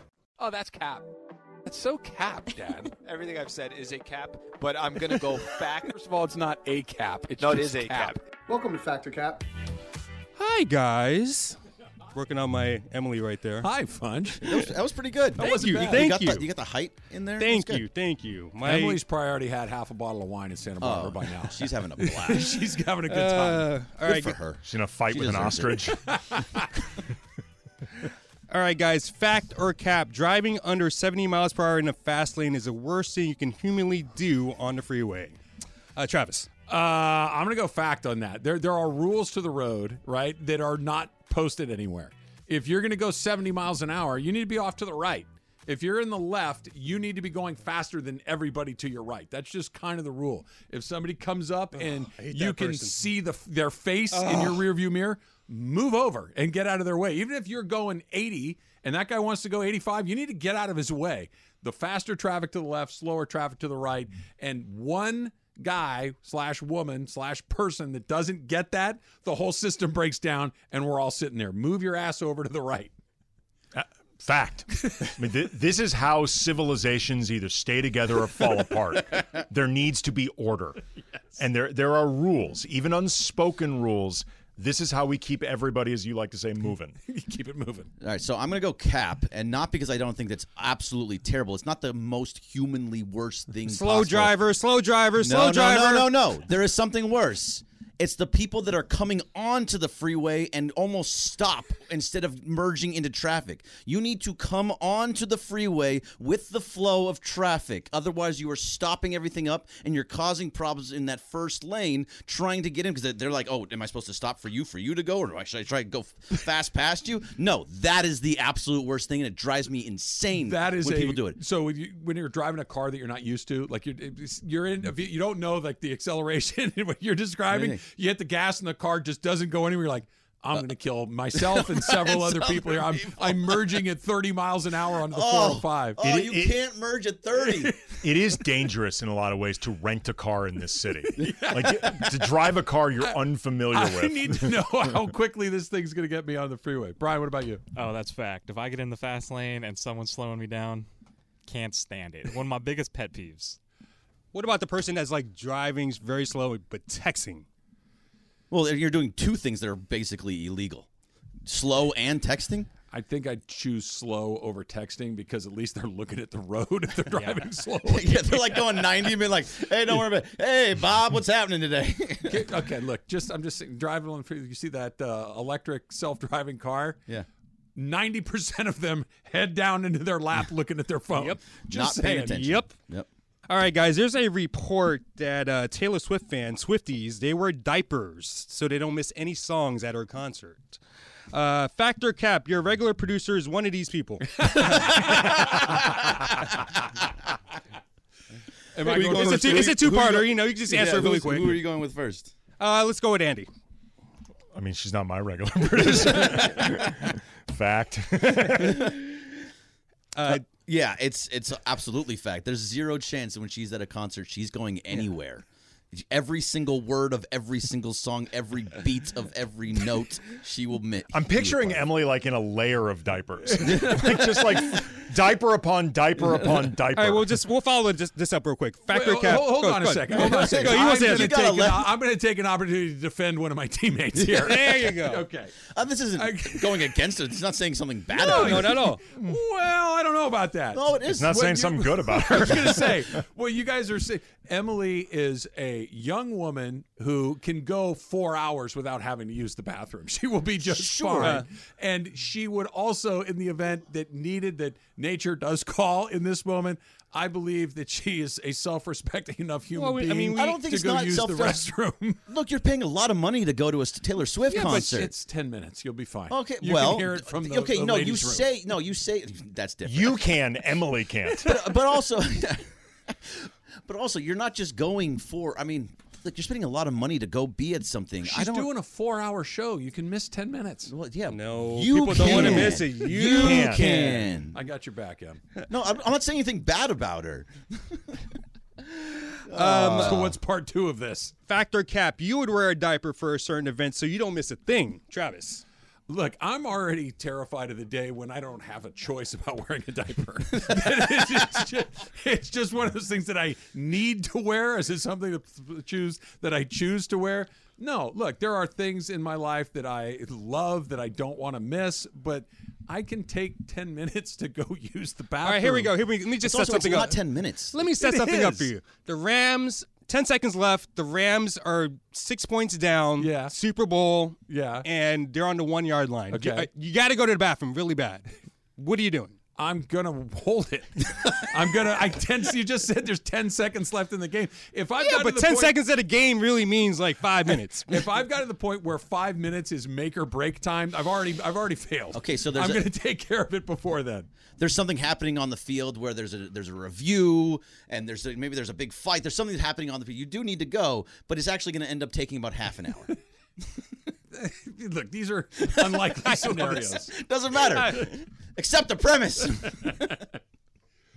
Oh, that's cap. That's so cap, Dad. Everything I've said is a cap, but I'm going to go fact. First of all, it's not a cap. It's No, it just is a cap. Welcome to Fact or Cap. Hi guys. Working on my Emily right there. Hi, Funch. That was, that was pretty good. Thank wasn't you, bad. thank got you. The, you got the height in there. Thank you, thank you. My Emily's probably already had half a bottle of wine in Santa Barbara Oh, by now. she's having a blast. She's having a good time. uh, all Good right, for her. She's in a fight She with an ostrich. all right, guys. Fact or cap? Driving under 70 miles per hour in a fast lane is the worst thing you can humanly do on the freeway. Uh, Travis. Uh, I'm gonna go fact on that. There, there are rules to the road, right, that are not posted anywhere. If you're gonna go 70 miles an hour, you need to be off to the right. If you're in the left, you need to be going faster than everybody to your right. That's just kind of the rule. If somebody comes up and hate you can person. see the their face in your rearview mirror, move over and get out of their way. Even if you're going 80 and that guy wants to go 85, you need to get out of his way. The faster traffic to the left, slower traffic to the right, and one guy slash woman slash person that doesn't get that, the whole system breaks down and we're all sitting there. Move your ass over to the right. Uh, fact. I mean, th- this is how civilizations either stay together or fall apart. There needs to be order, and there there are rules, even unspoken rules. This is how we keep everybody, as you like to say, moving. Keep it moving. All right, so I'm going to go cap, and not because I don't think that's absolutely terrible. It's not the most humanly worst thing. Slow possible. driver, slow driver, No, slow no, driver. no, no, no. There is something worse. It's the people that are coming onto the freeway and almost stop instead of merging into traffic. You need to come onto the freeway with the flow of traffic. Otherwise, you are stopping everything up and you're causing problems in that first lane trying to get in because they're like, oh, am I supposed to stop for you for you to go or should I try to go fast past you? No, that is the absolute worst thing and it drives me insane That is when a, people do it. So when, you, when you're driving a car that you're not used to, like you're you're in, you, don't know like the acceleration and what you're describing, Anything. You hit the gas and the car just doesn't go anywhere. You're like, I'm going to kill myself and several other people here. I'm I'm merging at 30 miles an hour on the 405. Oh, It- you it- can't merge at 30. It is dangerous in a lot of ways to rent a car in this city. Like to drive a car you're unfamiliar I with. I need to know how quickly this thing's going to get me on the freeway. Brian, what about you? Oh, that's fact. If I get in the fast lane and someone's slowing me down, can't stand it. One of my biggest pet peeves. What about the person that's like driving very slow but texting? Well, you're doing two things that are basically illegal slow and texting. I think I'd choose slow over texting because at least they're looking at the road if they're driving slow. yeah, they're like going 90 and being like, hey, don't worry about it. Hey, Bob, what's happening today? okay, okay, look, just I'm just driving along. the freeway, You see that uh, electric self-driving car? yeah. Ninety percent of them head down into their lap looking at their phone. Yep, just Not paying attention. Yep. Yep. All right, guys. There's a report that uh, Taylor Swift fans, Swifties, they wear diapers so they don't miss any songs at her concert. Uh, Fact or Cap, your regular producer is one of these people. Am I Who are you going going it's, a with? two, it's a two-parter. you- You know, you can just answer it really who's- quick. Who are you going with first? Uh, let's go with Andy. I mean, she's not my regular producer. Fact. Uh, Yeah, it's it's absolutely fact. There's zero chance that when she's at a concert, she's going anywhere. Every single word of every single song, every beat of every note, she will miss. I'm picturing Emily like in a layer of diapers, like just like diaper upon diaper upon diaper. all right, we'll just we'll follow this, this up real quick. Factor Wait, Cap. hold, hold go- on go a second. Hold on a second. Go, you I'm going to it. take, an, I'm going to take an opportunity to defend one of my teammates here. There you go. okay. Uh, this isn't I- going against it. It's not saying something bad No, about no, it. not at all. Well, I don't know about that. No, it is. it's not What saying you- something good about her. I was going to say, well, you guys are saying Emily is a young woman who can go four hours without having to use the bathroom. She will be just Sure. fine. And she would also, in the event that needed that nature does call in this moment, I believe that she is a self-respecting enough human Well, we- I mean, we- I don't think to it's go not use the self- restroom. Look, you're paying a lot of money to go to a Taylor Swift yeah, but concert. it's ten minutes. You'll be fine. okay, you well, can hear it from the, okay, the no, you room. say no, you say that's different. You can, Emily can't. but, but also, but also, you're not just going for. I mean, like you're spending a lot of money to go be at something. I She's don't. doing a four-hour show. You can miss ten minutes. well, yeah, No, you people don't want to can. miss it. You, You can. can. I got your back, Em. No, I'm, I'm not saying anything bad about her. Um, so what's part two of this? Fact or cap. You would wear a diaper for a certain event, so you don't miss a thing. Travis. Look, I'm already terrified of the day when I don't have a choice about wearing a diaper. it's, just, it's just one of those things that I need to wear. Is it something to choose that I choose to wear? No, look, there are things in my life that I love that I don't want to miss, but I can take 10 minutes to go use the bathroom. All right, here we go. Here we let me just It's set also it's something not up. ten minutes. Let me set It something up for you. The Rams, 10 seconds left. The Rams are six points down. Yeah. Super Bowl. Yeah. And they're on the one yard line. Okay. You, uh, you got to go to the bathroom really bad. What are you doing? I'm gonna hold it. I'm gonna. I ten. You just said there's ten seconds left in the game. If I've Yeah, got but to the 10 point- seconds at a game really means like five minutes. if I've got to the point where five minutes is make or break time, I've already I've already failed. Okay, so there's I'm a- going to take care of it before then. there's something happening on the field where there's a there's a review and there's a, maybe there's a big fight. There's something that's happening on the field. You do need to go, but it's actually going to end up taking about half an hour. Look, these are unlikely scenarios. Doesn't matter. Accept the premise.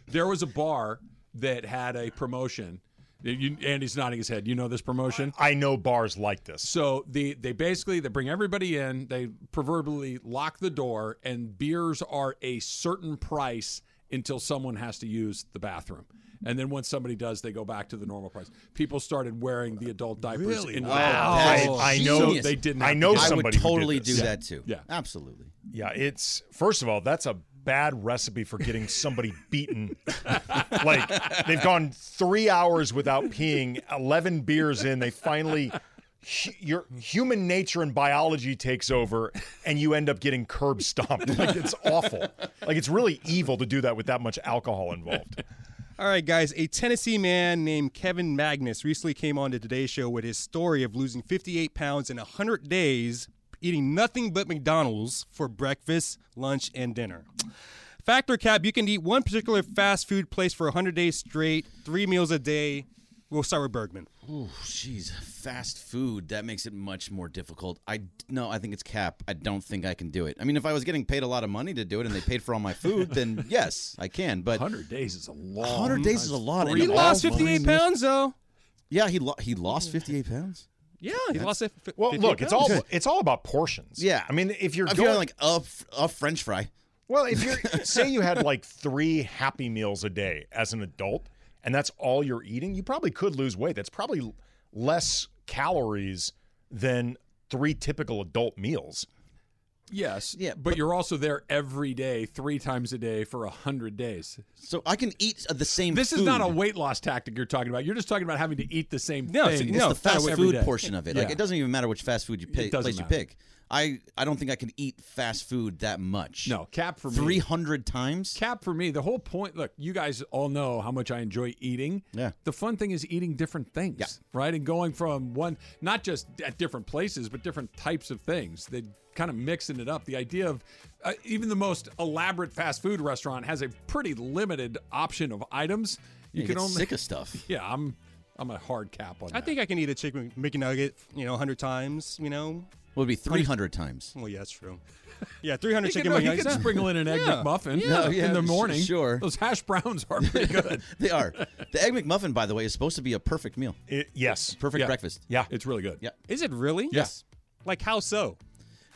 There was a bar that had a promotion. You, Andy's nodding his head. You know this promotion? I know bars like this. So the they basically they bring everybody in. They proverbially lock the door, and beers are a certain price until someone has to use the bathroom. And then once somebody does, they go back to the normal price. People started wearing the adult diapers. Really? In Wow. That's I- I know- So they didn't. I have to know do that. I somebody would totally do that too. Yeah. absolutely. Yeah, it's first of all, that's a bad recipe for getting somebody beaten. like they've gone three hours without peeing, eleven beers in, they finally hu- your human nature and biology takes over, and you end up getting curb stomped. Like it's awful. Like it's really evil to do that with that much alcohol involved. All right, guys. A Tennessee man named Kevin Maginnis recently came on to Today's Show with his story of losing 58 pounds in 100 days, eating nothing but McDonald's for breakfast, lunch, and dinner. Fact or cap, you can eat one particular fast food place for 100 days straight, three meals a day. We'll start with Bergman. Ooh, jeez, fast food that makes it much more difficult. I no, I think it's cap. I don't think I can do it. I mean, if I was getting paid a lot of money to do it and they paid for all my food, then yes, I can. But 100 days is a long. 100 days is a lot. He lost 58 pounds, though. Yeah, he lo- he lost 58 pounds. Yeah, he lost it. f- Well, 58 look, it's all it's all about portions. Yeah. I mean, if you're If going you're like a, f- a French fry, Well, if you're say you had like three happy meals a day as an adult, and that's all you're eating, you probably could lose weight. That's probably less calories than three typical adult meals. Yes. Yeah, But, you're also there every day, three times a day for a 100 days. so I can eat the same. This is not a weight loss tactic you're talking about. You're just talking about having to eat the same No, thing. so- It's no, the fast food portion of it. Like it doesn't even matter which fast food you pick, doesn't place you pick. I I don't think I can eat fast food that much. No, cap for me. three hundred times. Cap for me, the whole point. Look, you guys all know how much I enjoy eating. Yeah. The fun thing is eating different things, Yeah. right? And going from one, not just at different places, but different types of things. They kind of mixing it up. The idea of uh, even the most elaborate fast food restaurant has a pretty limited option of items. You You can only sick of stuff. Yeah, I'm I'm a hard cap on I that. think I can eat a chicken McNugget, you know, 100 times, you know. It would be three hundred times. Well, yeah, that's true. Yeah, 300 You chicken can, you McNuggets. can yeah. sprinkle in an egg Yeah. McMuffin Yeah, yeah, in the sh- morning. sure. Those hash browns are pretty good. They are. The egg McMuffin, by the way, is supposed to be a perfect meal. It, yes. Perfect Yeah. breakfast. Yeah. It's really good. Yeah. Is it really? Yes. Like how so?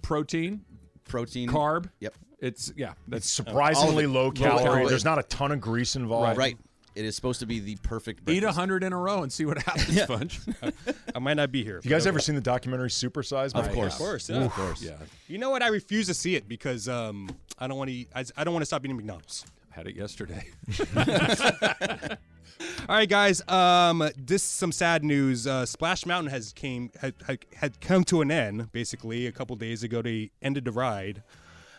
Protein, Protein. carb. Yep. It's yeah. It's That's surprisingly it. low Low calorie. calorie. There's not a ton of grease involved. Right. It is supposed to be the perfect eat breakfast. a hundred in a row and see what happens, Yeah. Funch. I might not be here. You guys ever seen the documentary Supersize? Of course. Of course, yeah. Of course. Yeah, You know what? I refuse to see it because um, I don't want to. I, I don't want to stop eating McDonald's. I had it yesterday. All right, guys. Um, this is some sad news. Uh, Splash Mountain has came had, had had come to an end. Basically, a couple days ago, they ended the ride.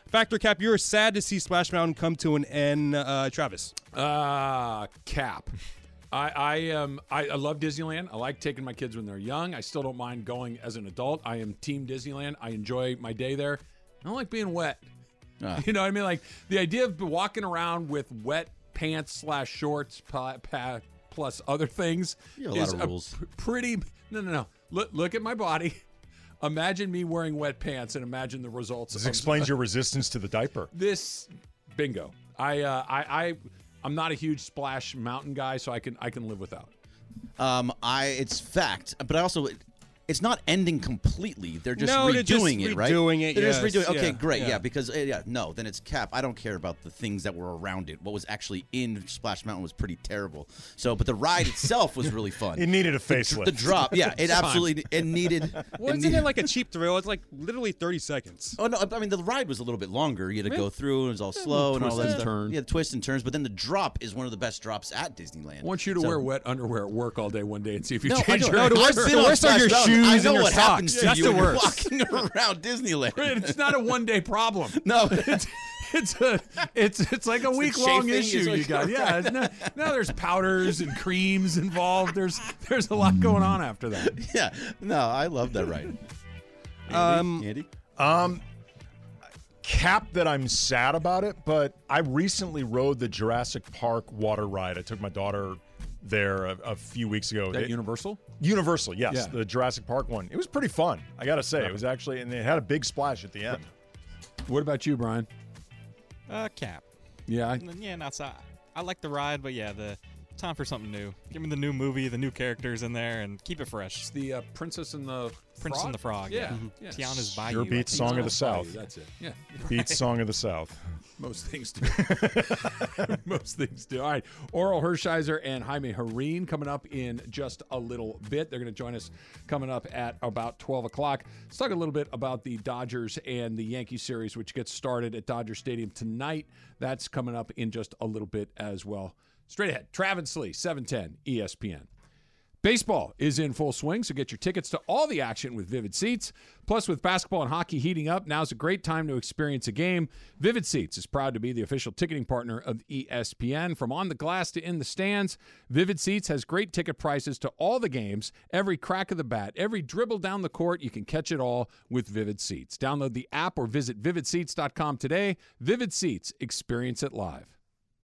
Fact or Cap, you're sad to see Splash Mountain come to an end. Uh, Travis. Uh, cap. I I um I, I love Disneyland. I like taking my kids when they're young. I still don't mind going as an adult. I am Team Disneyland. I enjoy my day there. I don't like being wet. Ah. You know what I mean? Like the idea of walking around with wet pants slash shorts pa, pa, plus other things You have a lot is of rules. pr- pretty. No, no, no. Look look at my body. Imagine me wearing wet pants and imagine the results. This of- explains your resistance to the diaper. this bingo. I uh, I I I'm not a huge splash mountain guy, so I can I can live without. Um, I it's fact, but I also it's not ending completely. They're just No, redoing they're just it, right? redoing it, They're yes, just redoing. It. Okay, yeah, great, yeah. yeah. Because uh, yeah, no, then it's cap. I don't care about the things that were around it. What was actually in Splash Mountain was pretty terrible. So, but the ride itself was really fun. It needed a The- facelift. The, drop, yeah, it absolutely it needed. Well, it isn't needed- it like a cheap thrill? It's like literally 30 seconds. Oh no! I mean, the ride was a little bit longer. You had to Yeah. go through, and it was all slow and all that and stuff. turns. Yeah, twists and turns. But then the drop is one of the best drops at Disneyland. I want you to So- wear wet underwear at work all day one day and see if you No, change your. no, the worst- answer. the worst are your Splash shoes Mountain. and I know what happens to That's you the when you're worst. walking around Disneyland. It's not a one day problem. No, it's it's a it's it's like a week long chafing is issue what you got. you're- Yeah, it's not, now there's powders and creams involved. There's there's a lot going on after that. yeah, no, I love that ride. Andy? Um, Andy? Um, cap that I'm sad about it, but I recently rode the Jurassic Park water ride. I took my daughter there a, a few weeks ago. That It- Universal? Universal, yes, Yeah. the Jurassic Park one. It was pretty fun. I gotta say, it was actually, and it had a big splash at the end. What about you, Brian? Uh, cap. Yeah, I- yeah, not so. I like the ride, but yeah, the time for something new. Give me the new movie, the new characters in there, and keep it fresh. It's the uh, Princess and the Prince Frog? and the Frog. Yeah, Yeah, yeah. Tiana's Bayou. Your I beat song of the Bayou, South. That's it. Yeah, Beat song of the South. Most things do. Most things do. All right. Orel Hershiser and Jaime Jarrín coming up in just a little bit. They're going to join us coming up at about 12 o'clock. Let's talk a little bit about the Dodgers and the Yankee series, which gets started at Dodger Stadium tonight. That's coming up in just a little bit as well. Straight ahead. Travis Lee, 710 ESPN. Baseball is in full swing, so get your tickets to all the action with Vivid Seats. Plus, with basketball and hockey heating up, now's a great time to experience a game. Vivid Seats is proud to be the official ticketing partner of ESPN. From on the glass to in the stands, Vivid Seats has great ticket prices to all the games, every crack of the bat, every dribble down the court. You can catch it all with Vivid Seats. Download the app or visit vividseats.com today. Vivid Seats, experience it live.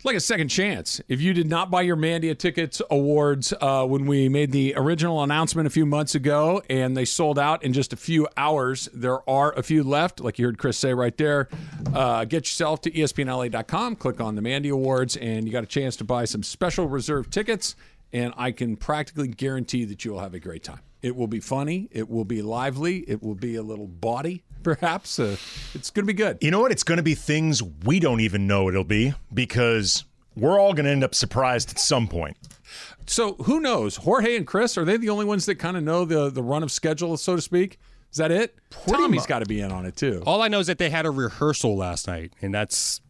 It's like a second chance. If you did not buy your Mandia Tickets Awards uh, when we made the original announcement a few months ago and they sold out in just a few hours, there are a few left, like you heard Chris say right there. Uh, get yourself to espnla.com, click on the Mandy Awards, and you got a chance to buy some special reserve tickets. And I can practically guarantee that you will have a great time. It will be funny. It will be lively. It will be a little bawdy, perhaps. Uh, it's going to be good. You know what? It's going to be things we don't even know it'll be because we're all going to end up surprised at some point. So who knows? Jorge and Chris are they the only ones that kind of know the the run of schedule, so to speak? Is that it? Tommy's mu- got to be in on it too. All I know is that they had a rehearsal last night, and that's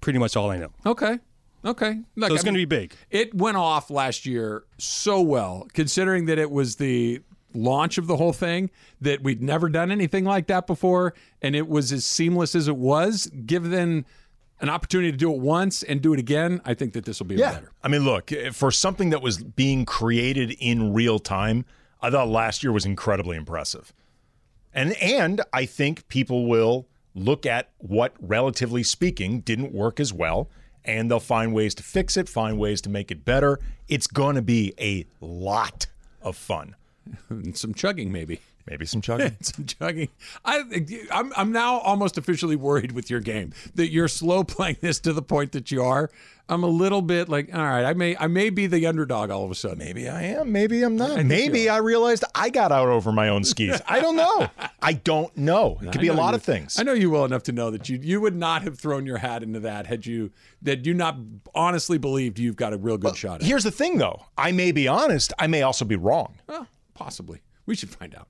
pretty much all I know. Okay. Okay. Look, so it's going to be big. It went off last year so well, considering that it was the launch of the whole thing that we'd never done anything like that before, and it was as seamless as it was. Give them an opportunity to do it once and do it again. I think that this will be Yeah. better. I mean, look, eh, for something that was being created in real time, I thought last year was incredibly impressive. And and I think people will look at what relatively speaking didn't work as well and they'll find ways to fix it, find ways to make it better. It's going to be a lot of fun. And some chugging, maybe. Maybe some chugging. some chugging. I, I'm, I'm now almost officially worried with your game that you're slow playing this to the point that you are. I'm a little bit like, all right, I may, I may be the underdog all of a sudden. Maybe I am. Maybe I'm not. think Maybe I realized I got out over my own skis. I don't know. I don't know. It could I be a lot you- of things. I know you well enough to know that you you would not have thrown your hat into that had you that you not honestly believed you've got a real good shot at. it. Here's the thing, though. I may be honest. I may also be wrong. Well, possibly. We should find out.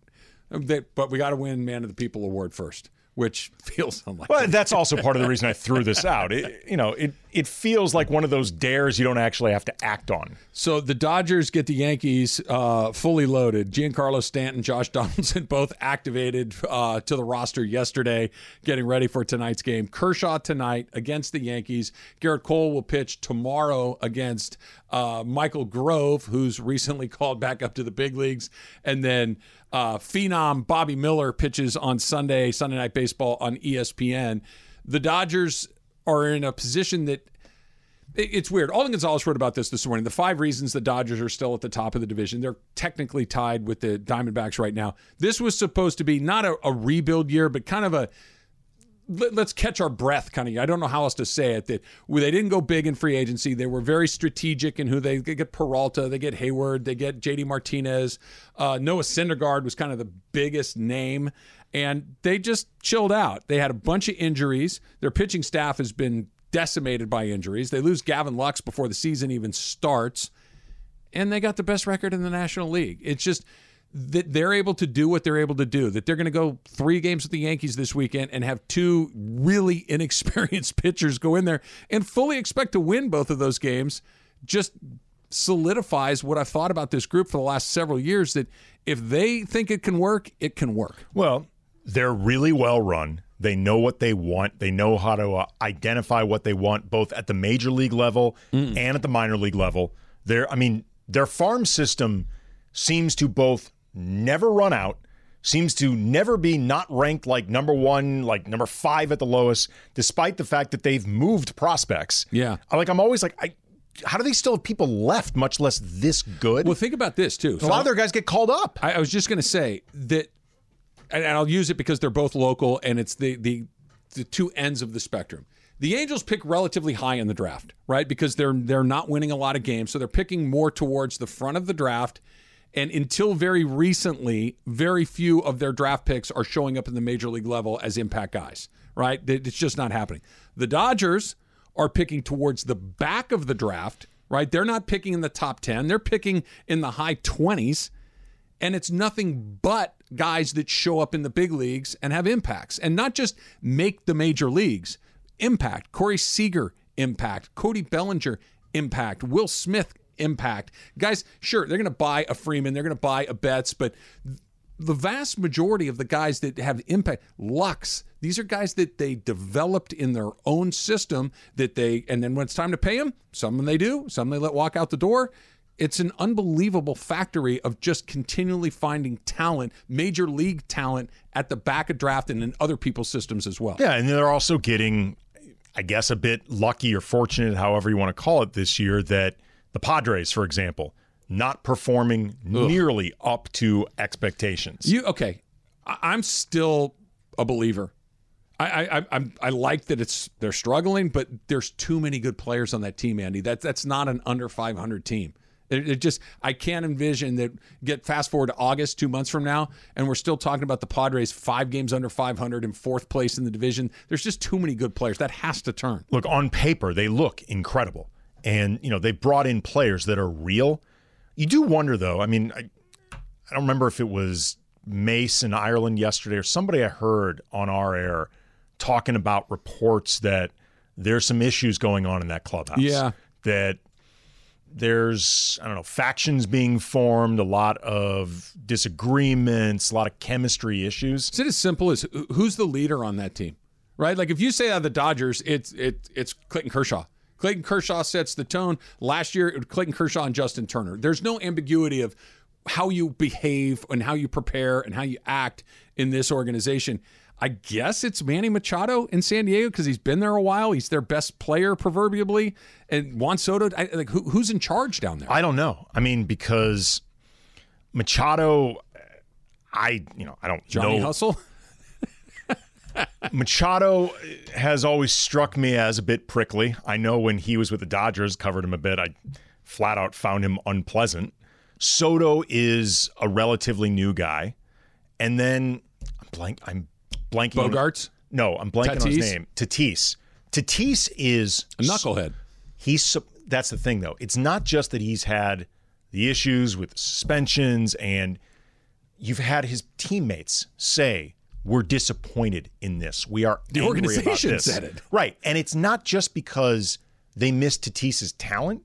Um, But we got to win Man of the People award first, which feels unlikely. Well, that's also part of the reason I threw this out. It, you know, it it feels like one of those dares you don't actually have to act on. So the Dodgers get the Yankees uh, fully loaded. Giancarlo Stanton, Josh Donaldson both activated uh, to the roster yesterday, getting ready for tonight's game. Kershaw tonight against the Yankees. Gerrit Cole will pitch tomorrow against uh, Michael Grove, who's recently called back up to the big leagues. And then uh, Phenom Bobby Miller pitches on Sunday, Sunday Night Baseball on ESPN. The Dodgers are in a position that it- it's weird. Alden Gonzalez wrote about this this morning. The five reasons the Dodgers are still at the top of the division. They're technically tied with the Diamondbacks right now. This was supposed to be not a, a rebuild year, but kind of a let, us catch our breath kind of. I don't know how else to say it. That they didn't go big in free agency. They were very strategic in who they, they get. Peralta, they get Heyward, they get J.D. Martinez. Uh, Noah Syndergaard was kind of the biggest name, and they just chilled out. They had a bunch of injuries. Their pitching staff has been decimated by injuries. They lose Gavin Lux before the season even starts and they got the best record in the National League. It's just that they're able to do what they're able to do. That they're going to go three games with the Yankees this weekend and have two really inexperienced pitchers go in there and fully expect to win both of those games. Just solidifies what I've thought about this group for the last several years. That if they think it can work, it can work. Well, they're really well run. They know what they want. They know how to uh, identify what they want, both at the major league level and at the minor league level. They're, I mean, their farm system seems to both never run out, seems to never be not ranked like number one, like number five at the lowest, despite the fact that they've moved prospects. Yeah. Like I'm always like, I, how do they still have people left, much less this good? Well, think about this too. a lot of their guys get called up. I, I was just going to say that, and and I'll use it because they're both local, and it's the the the two ends of the spectrum. The Angels pick relatively high in the draft, right? Because they're they're not winning a lot of games, so they're picking more towards the front of the draft. And until very recently, very few of their draft picks are showing up in the major league level as impact guys, right? It's just not happening. The Dodgers are picking towards the back of the draft, right? They're not picking in the top 10, they're picking in the high 20s and it's nothing but guys that show up in the big leagues and have impacts and not just make the major leagues impact corey seager impact cody bellinger impact will smith impact guys sure they're going to buy a freeman they're going to buy a betts but the vast majority of the guys that have impact lux these are guys that they developed in their own system that they and then when it's time to pay them some they do some they let walk out the door it's an unbelievable factory of just continually finding talent, major league talent at the back of draft and in other people's systems as well. Yeah, and they're also getting, I guess, a bit lucky or fortunate, however you want to call it, this year that the Padres, for example, not performing nearly up to expectations. You okay? I, I'm still a believer. I, I I- I'm I like that it's they're struggling, but there's too many good players on that team, Andy. That's that's not an under 500 team. It, it just I can't envision that. Get fast forward to August, two months from now, and we're still talking about the Padres five games under 500 in fourth place in the division. There's just too many good players. That has to turn. look on paper they look incredible and you know they brought in players that are real you do wonder though i mean i, I don't remember if it was Mason ireland yesterday or somebody i heard on our air talking about reports that there's some issues going on in that clubhouse Yeah. that there's I don't know factions being formed, a lot of disagreements, a lot of chemistry issues. Is it as simple as who's the leader on that team? Right? Like if you say of the Dodgers, it's it, it's Clayton Kershaw. Clayton Kershaw sets the tone. Last year, it was Clayton Kershaw and Justin Turner. There's no ambiguity of how you behave and how you prepare and how you act in this organization. I guess it's Manny Machado in San Diego because he's been there a while. He's their best player, proverbially. And Juan Soto, I, like who, who's in charge down there? I don't know. I mean, because Machado, I you know I don't Johnny know. Hustle. Machado has always struck me as a bit prickly. I know when he was with the Dodgers, covered him a bit. I flat out found him unpleasant. Soto is a relatively new guy, and then I'm blank. I'm blanking. on- Bogaerts? no, I'm blanking on his name. Tatis. Tatis is A knucklehead. he's that's the thing though it's not just that he's had the issues with suspensions and you've had his teammates say we're disappointed in this we are The angry about organization this." said it. right and it's not just because they missed Tatis's talent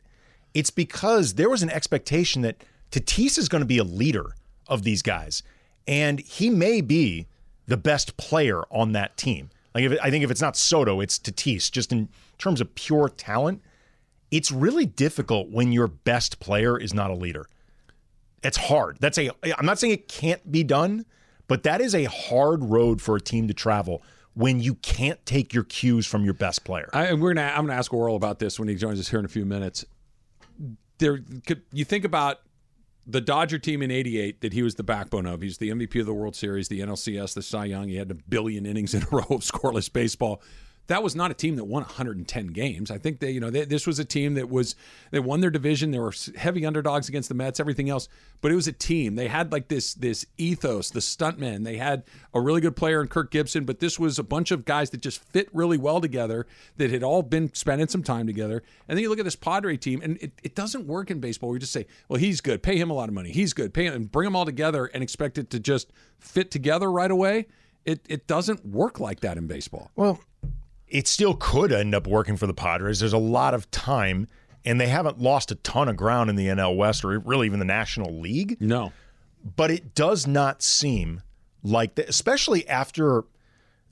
it's because there was an expectation that Tatis is going to be a leader of these guys and he may be the best player on that team like if it, I think if it's not Soto it's Tatis just in terms of pure talent it's really difficult when your best player is not a leader. It's hard. That's a I'm not saying it can't be done, but that is a hard road for a team to travel when you can't take your cues from your best player. I, we're gonna. I'm gonna ask Orel about this when he joins us here in a few minutes. There, you think about the Dodger team in '88 that he was the backbone of. He's the MVP of the World Series, the NLCS, the Cy Young. He had a billion innings in a row of scoreless baseball. That was not a team that won 110 games. I think they, you know, they, this was a team that was they won their division. They were heavy underdogs against the Mets, everything else. But it was a team. They had like this this ethos, the stuntmen. They had a really good player in Kirk Gibson, but this was a bunch of guys that just fit really well together. That had all been spending some time together. And then you look at this Padre team, and it, it doesn't work in baseball. We just say, well, he's good, pay him a lot of money. He's good, pay him, and bring them all together and expect it to just fit together right away. It it doesn't work like that in baseball. Well, it still could end up working for the Padres. There's a lot of time, and they haven't lost a ton of ground in the NL West or really even the National League. No. But it does not seem like that, especially after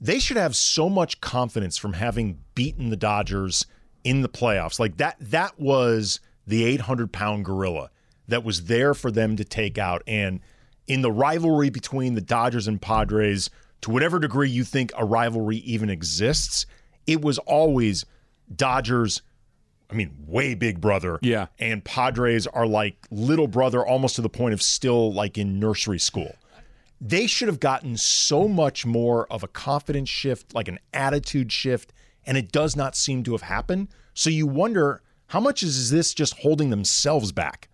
they should have so much confidence from having beaten the Dodgers in the playoffs. Like that, that was the 800 pound gorilla that was there for them to take out. And in the rivalry between the Dodgers and Padres, to whatever degree you think a rivalry even exists, it was always Dodgers. I mean, way big brother. Yeah. And Padres are like little brother, almost to the point of still like in nursery school. They should have gotten so much more of a confidence shift, like an attitude shift, and it does not seem to have happened. So you wonder how much is this just holding themselves back?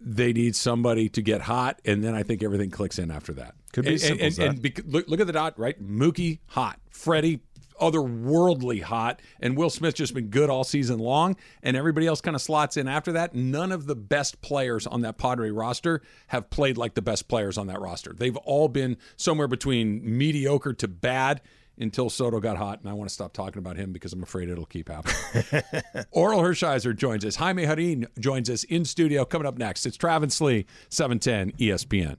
they need somebody to get hot, and then I think everything clicks in after that. Could be and, simple and, as that. and bec- look, look at the dot, right? Mookie hot, Freddie otherworldly hot, and Will Smith just been good all season long, and everybody else kind of slots in after that. None of the best players on that Padre roster have played like the best players on that roster. They've all been somewhere between mediocre to bad until Soto got hot, and I want to stop talking about him because I'm afraid it'll keep happening. Orel Hershiser joins us. Jaime Jarrín joins us in studio. Coming up next, it's Travis Lee, 710 ESPN.